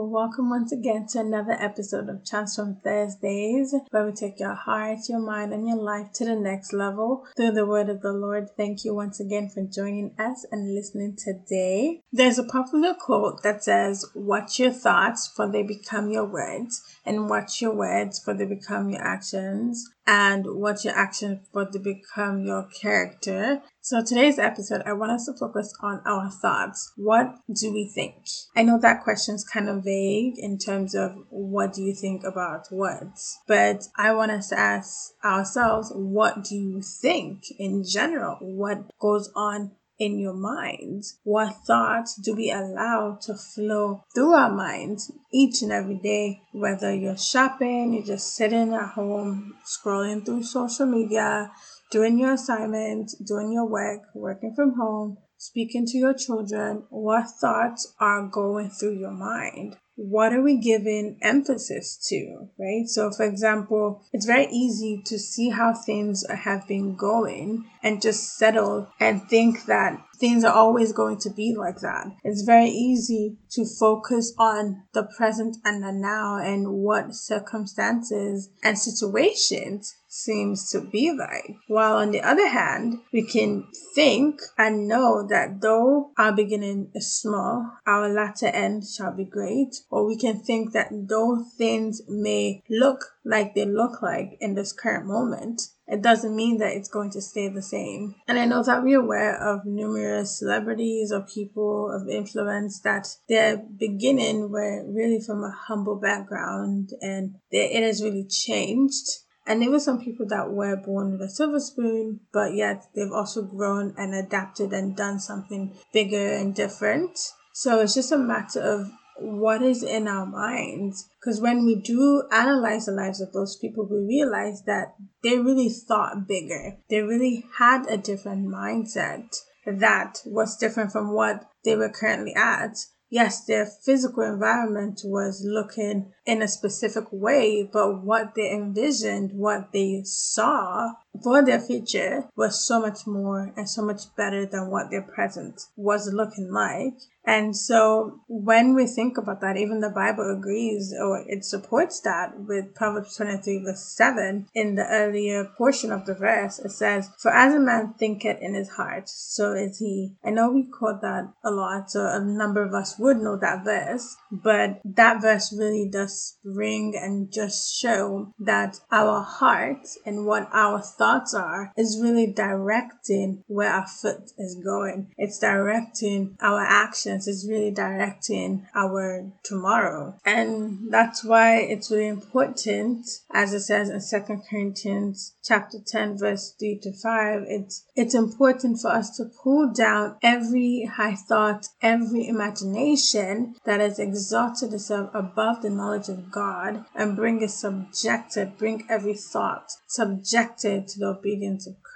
people. Welcome once again to another episode of Transform Thursdays, where we take your heart, your mind, and your life to the next level through the word of the Lord. Thank you once again for joining us and listening today. There's a popular quote that says, Watch your thoughts, for they become your words, and watch your words, for they become your actions and what your actions for to become your character. So today's episode, I want us to focus on our thoughts. What do we think? I know that question's kind of vague in terms of what do you think about words, but I want us to ask ourselves, what do you think in general? What goes on in your mind? What thoughts do we allow to flow through our minds each and every day? Whether you're shopping, you're just sitting at home, scrolling through social media, doing your assignment, doing your work, working from home, speaking to your children, what thoughts are going through your mind? What are we giving emphasis to, right? So, for example, it's very easy to see how things have been going and just settle and think that things are always going to be like that. It's very easy to focus on the present and the now and what circumstances and situations seems to be like. While on the other hand, we can think and know that though our beginning is small, our latter end shall be great. Or we can think that though things may look like they look like in this current moment, it doesn't mean that it's going to stay the same. And I know that we're aware of numerous celebrities or people of influence that their beginning were really from a humble background and their it has really changed. And there were some people that were born with a silver spoon, but yet they've also grown and adapted and done something bigger and different. So it's just a matter of what is in our minds. Because when we do analyze the lives of those people, we realize that they really thought bigger. They really had a different mindset that was different from what they were currently at. Yes, their physical environment was looking in a specific way, but what they envisioned, what they saw for their future was so much more and so much better than what their present was looking like. And so when we think about that, even the Bible agrees or it supports that with Proverbs 23 verse 7 in the earlier portion of the verse. It says, For as a man thinketh in his heart, so is he. I know we quote that a lot, so a number of us would know that verse, but that verse really does bring and just show that our heart and what our thoughts are is really directing where our foot is going. It's directing our actions is really directing our tomorrow. And that's why it's really important, as it says in Second Corinthians chapter 10, verse 3 to 5, it's, it's important for us to pull down every high thought, every imagination that has exalted itself above the knowledge of God and bring it subjected, bring every thought subjected to the obedience of Christ.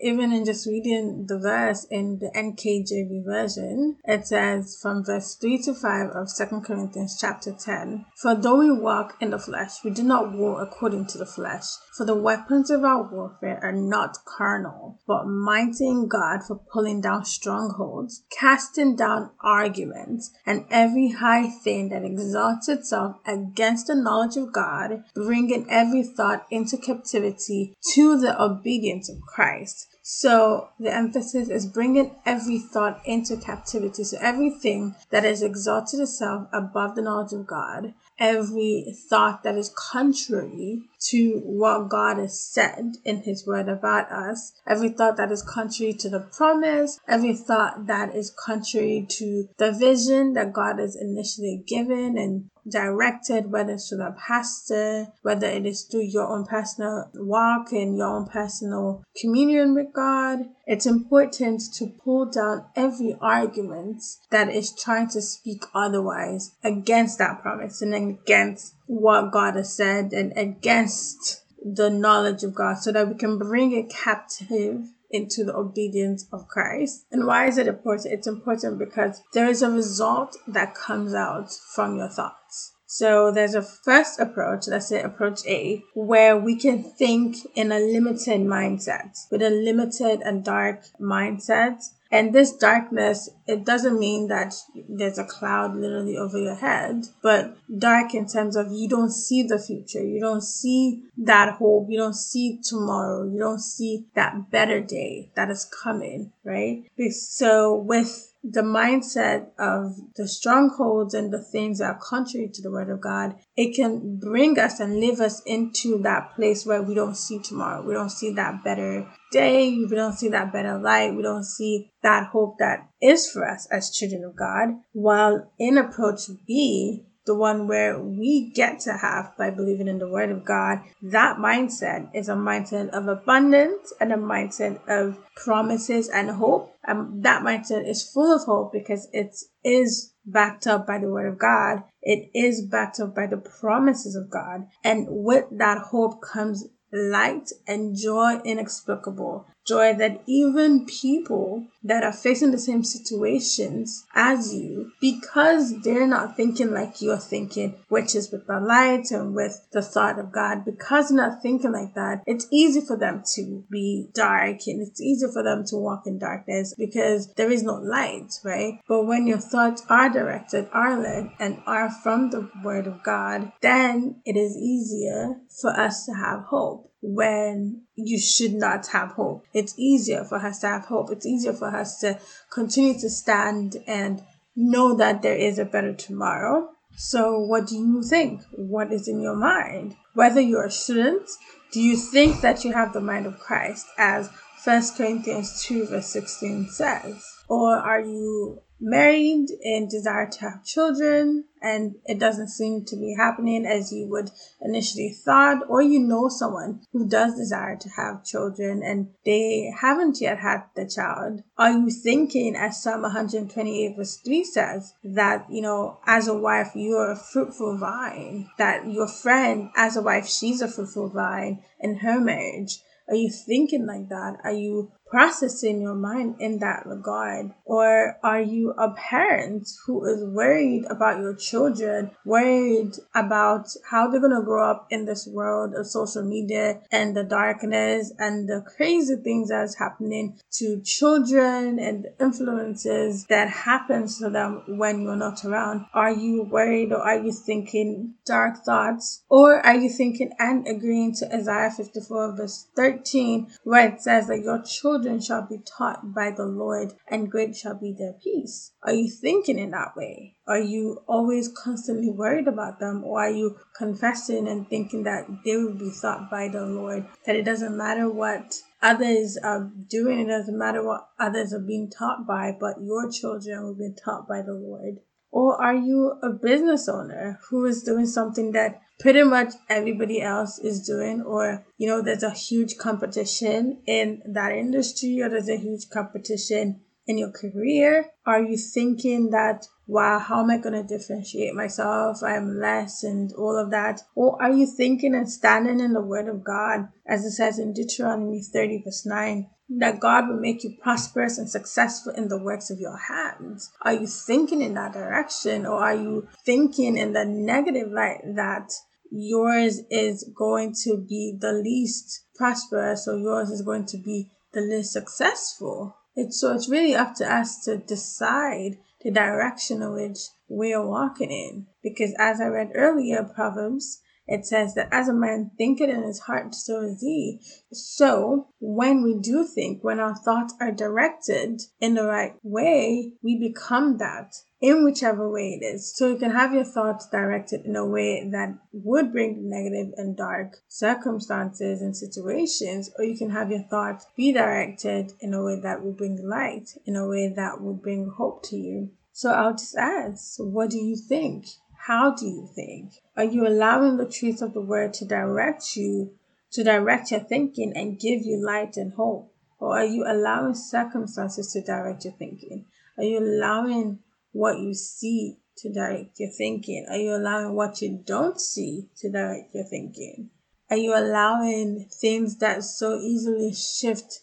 Even in just reading the verse in the NKJV version, it says from verse 3 to 5 of 2 Corinthians chapter 10, For though we walk in the flesh, we do not war according to the flesh. For the weapons of our warfare are not carnal, but mighty in God for pulling down strongholds, casting down arguments, and every high thing that exalts itself against the knowledge of God, bringing every thought into captivity to the obedience of Christ. So the emphasis is bringing every thought into captivity. So everything that has exalted itself above the knowledge of God, every thought that is contrary to what God has said in His Word about us, every thought that is contrary to the promise, every thought that is contrary to the vision that God has initially given and directed, whether it's to the pastor, whether it is through your own personal walk and your own personal communion with God. It's important to pull down every argument that is trying to speak otherwise against that promise and against what God has said and against the knowledge of God so that we can bring it captive into the obedience of Christ. And why is it important? It's important because there is a result that comes out from your thoughts. So there's a first approach, let's say approach A, where we can think in a limited mindset, with a limited and dark mindset and this darkness, it doesn't mean that there's a cloud literally over your head, but dark in terms of you don't see the future. You don't see that hope. You don't see tomorrow. You don't see that better day that is coming, right? So with the mindset of the strongholds and the things that are contrary to the word of God, it can bring us and live us into that place where we don't see tomorrow. We don't see that better day. We don't see that better light. We don't see that hope that is for us as children of God. While in approach B, the one where we get to have by believing in the word of God, that mindset is a mindset of abundance and a mindset of promises and hope. And that mindset is full of hope because it is backed up by the word of God. It is backed up by the promises of God. And with that hope comes light and joy inexplicable joy that even people that are facing the same situations as you, because they're not thinking like you're thinking, which is with the light and with the thought of God, because they're not thinking like that, it's easy for them to be dark and it's easy for them to walk in darkness because there is no light, right? But when your thoughts are directed, are led, and are from the Word of God, then it is easier for us to have hope when you should not have hope. It's easier for us to have hope. It's easier for us to continue to stand and know that there is a better tomorrow. So, what do you think? What is in your mind? Whether you're a student, do you think that you have the mind of Christ, as 1 Corinthians 2, verse 16 says? Or are you married and desire to have children and it doesn't seem to be happening as you would initially thought or you know someone who does desire to have children and they haven't yet had the child are you thinking as psalm 128 verse 3 says that you know as a wife you're a fruitful vine that your friend as a wife she's a fruitful vine in her marriage are you thinking like that? Are you processing your mind in that regard? Or are you a parent who is worried about your children, worried about how they're going to grow up in this world of social media and the darkness and the crazy things that's happening to children and influences that happens to them when you're not around? Are you worried or are you thinking dark thoughts? Or are you thinking and agreeing to Isaiah 54 verse 13 where it says that your children children shall be taught by the Lord, and great shall be their peace. Are you thinking in that way? Are you always constantly worried about them, or are you confessing and thinking that they will be taught by the Lord? That it doesn't matter what others are doing, it doesn't matter what others are being taught by, but your children will be taught by the Lord. Or are you a business owner who is doing something that pretty much everybody else is doing or you know there's a huge competition in that industry or there's a huge competition in your career. Are you thinking that wow how am i going to differentiate myself? I'm less and all of that? Or are you thinking and standing in the word of god as it says in deuteronomy 30 verse 9 that God will make you prosperous and successful in the works of your hands? Are you thinking in that direction or are you thinking in the negative light that yours is going to be the least prosperous or yours is going to be the least successful? It's, so it's really up to us to decide the direction in which we are walking in. Because as I read earlier, Proverbs it says that as a man thinketh in his heart, so is he. So when we do think, when our thoughts are directed in the right way, we become that in whichever way it is. So you can have your thoughts directed in a way that would bring negative and dark circumstances and situations, or you can have your thoughts be directed in a way that will bring light, in a way that will bring hope to you. So I'll just ask, what do you think? How do you think? Are you allowing the truth of the word to direct you, to direct your thinking and give you light and hope? Or are you allowing circumstances to direct your thinking? Are you allowing what you see to direct your thinking? Are you allowing what you don't see to direct your thinking? Are you allowing things that so easily shift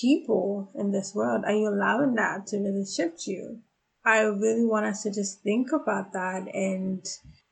people in this world? Are you allowing that to really shift you? I really want us to just think about that and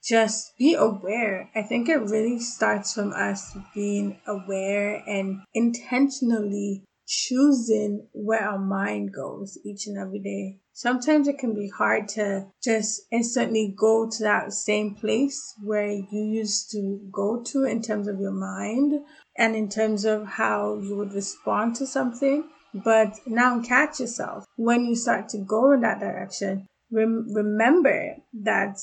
just be aware. I think it really starts from us being aware and intentionally choosing where our mind goes each and every day. Sometimes it can be hard to just instantly go to that same place where you used to go to in terms of your mind and in terms of how you would respond to something. But now catch yourself when you start to go in that direction. Rem- remember that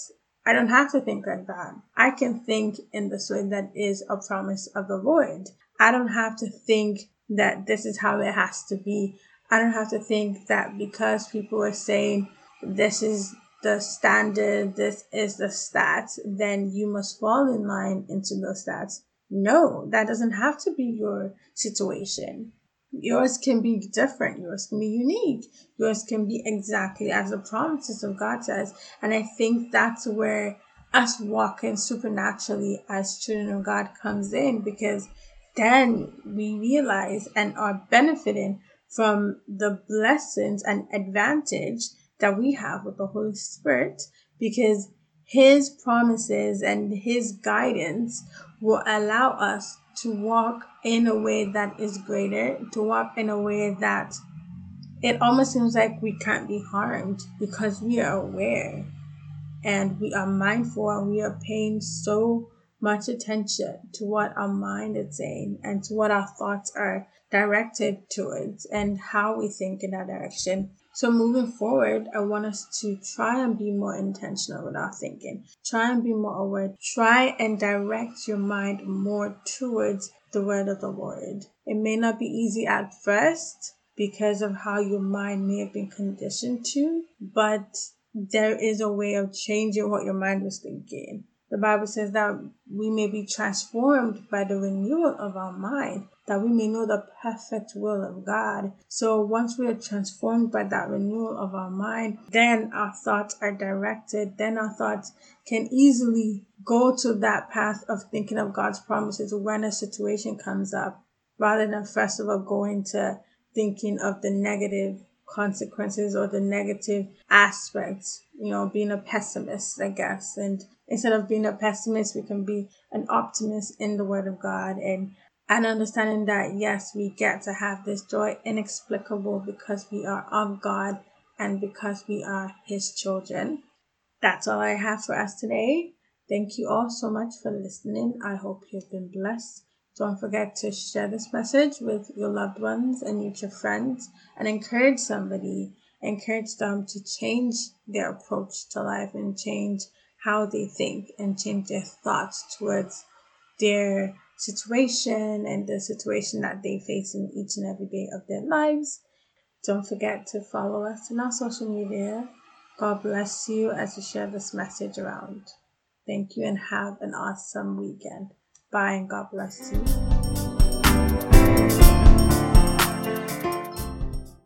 I don't have to think like that. I can think in this way that is a promise of the Lord. I don't have to think that this is how it has to be. I don't have to think that because people are saying this is the standard, this is the stats, then you must fall in line into those stats. No, that doesn't have to be your situation. Yours can be different. Yours can be unique. Yours can be exactly as the promises of God says. And I think that's where us walking supernaturally as children of God comes in because then we realize and are benefiting from the blessings and advantage that we have with the Holy Spirit because His promises and His guidance will allow us to walk in a way that is greater, to walk in a way that it almost seems like we can't be harmed because we are aware and we are mindful and we are paying so much attention to what our mind is saying and to what our thoughts are directed towards and how we think in that direction. So moving forward, I want us to try and be more intentional with our thinking. Try and be more aware. Try and direct your mind more towards the word of the Lord. It may not be easy at first because of how your mind may have been conditioned to, but there is a way of changing what your mind was thinking. The Bible says that we may be transformed by the renewal of our mind, that we may know the perfect will of God. So once we are transformed by that renewal of our mind, then our thoughts are directed. Then our thoughts can easily go to that path of thinking of God's promises when a situation comes up, rather than first of all going to thinking of the negative consequences or the negative aspects, you know, being a pessimist, I guess. And instead of being a pessimist, we can be an optimist in the Word of God and and understanding that yes, we get to have this joy inexplicable because we are of God and because we are His children. That's all I have for us today. Thank you all so much for listening. I hope you've been blessed. Don't forget to share this message with your loved ones and your friends and encourage somebody. Encourage them to change their approach to life and change how they think and change their thoughts towards their situation and the situation that they face in each and every day of their lives. Don't forget to follow us on our social media. God bless you as you share this message around. Thank you and have an awesome weekend. Bye and God bless you.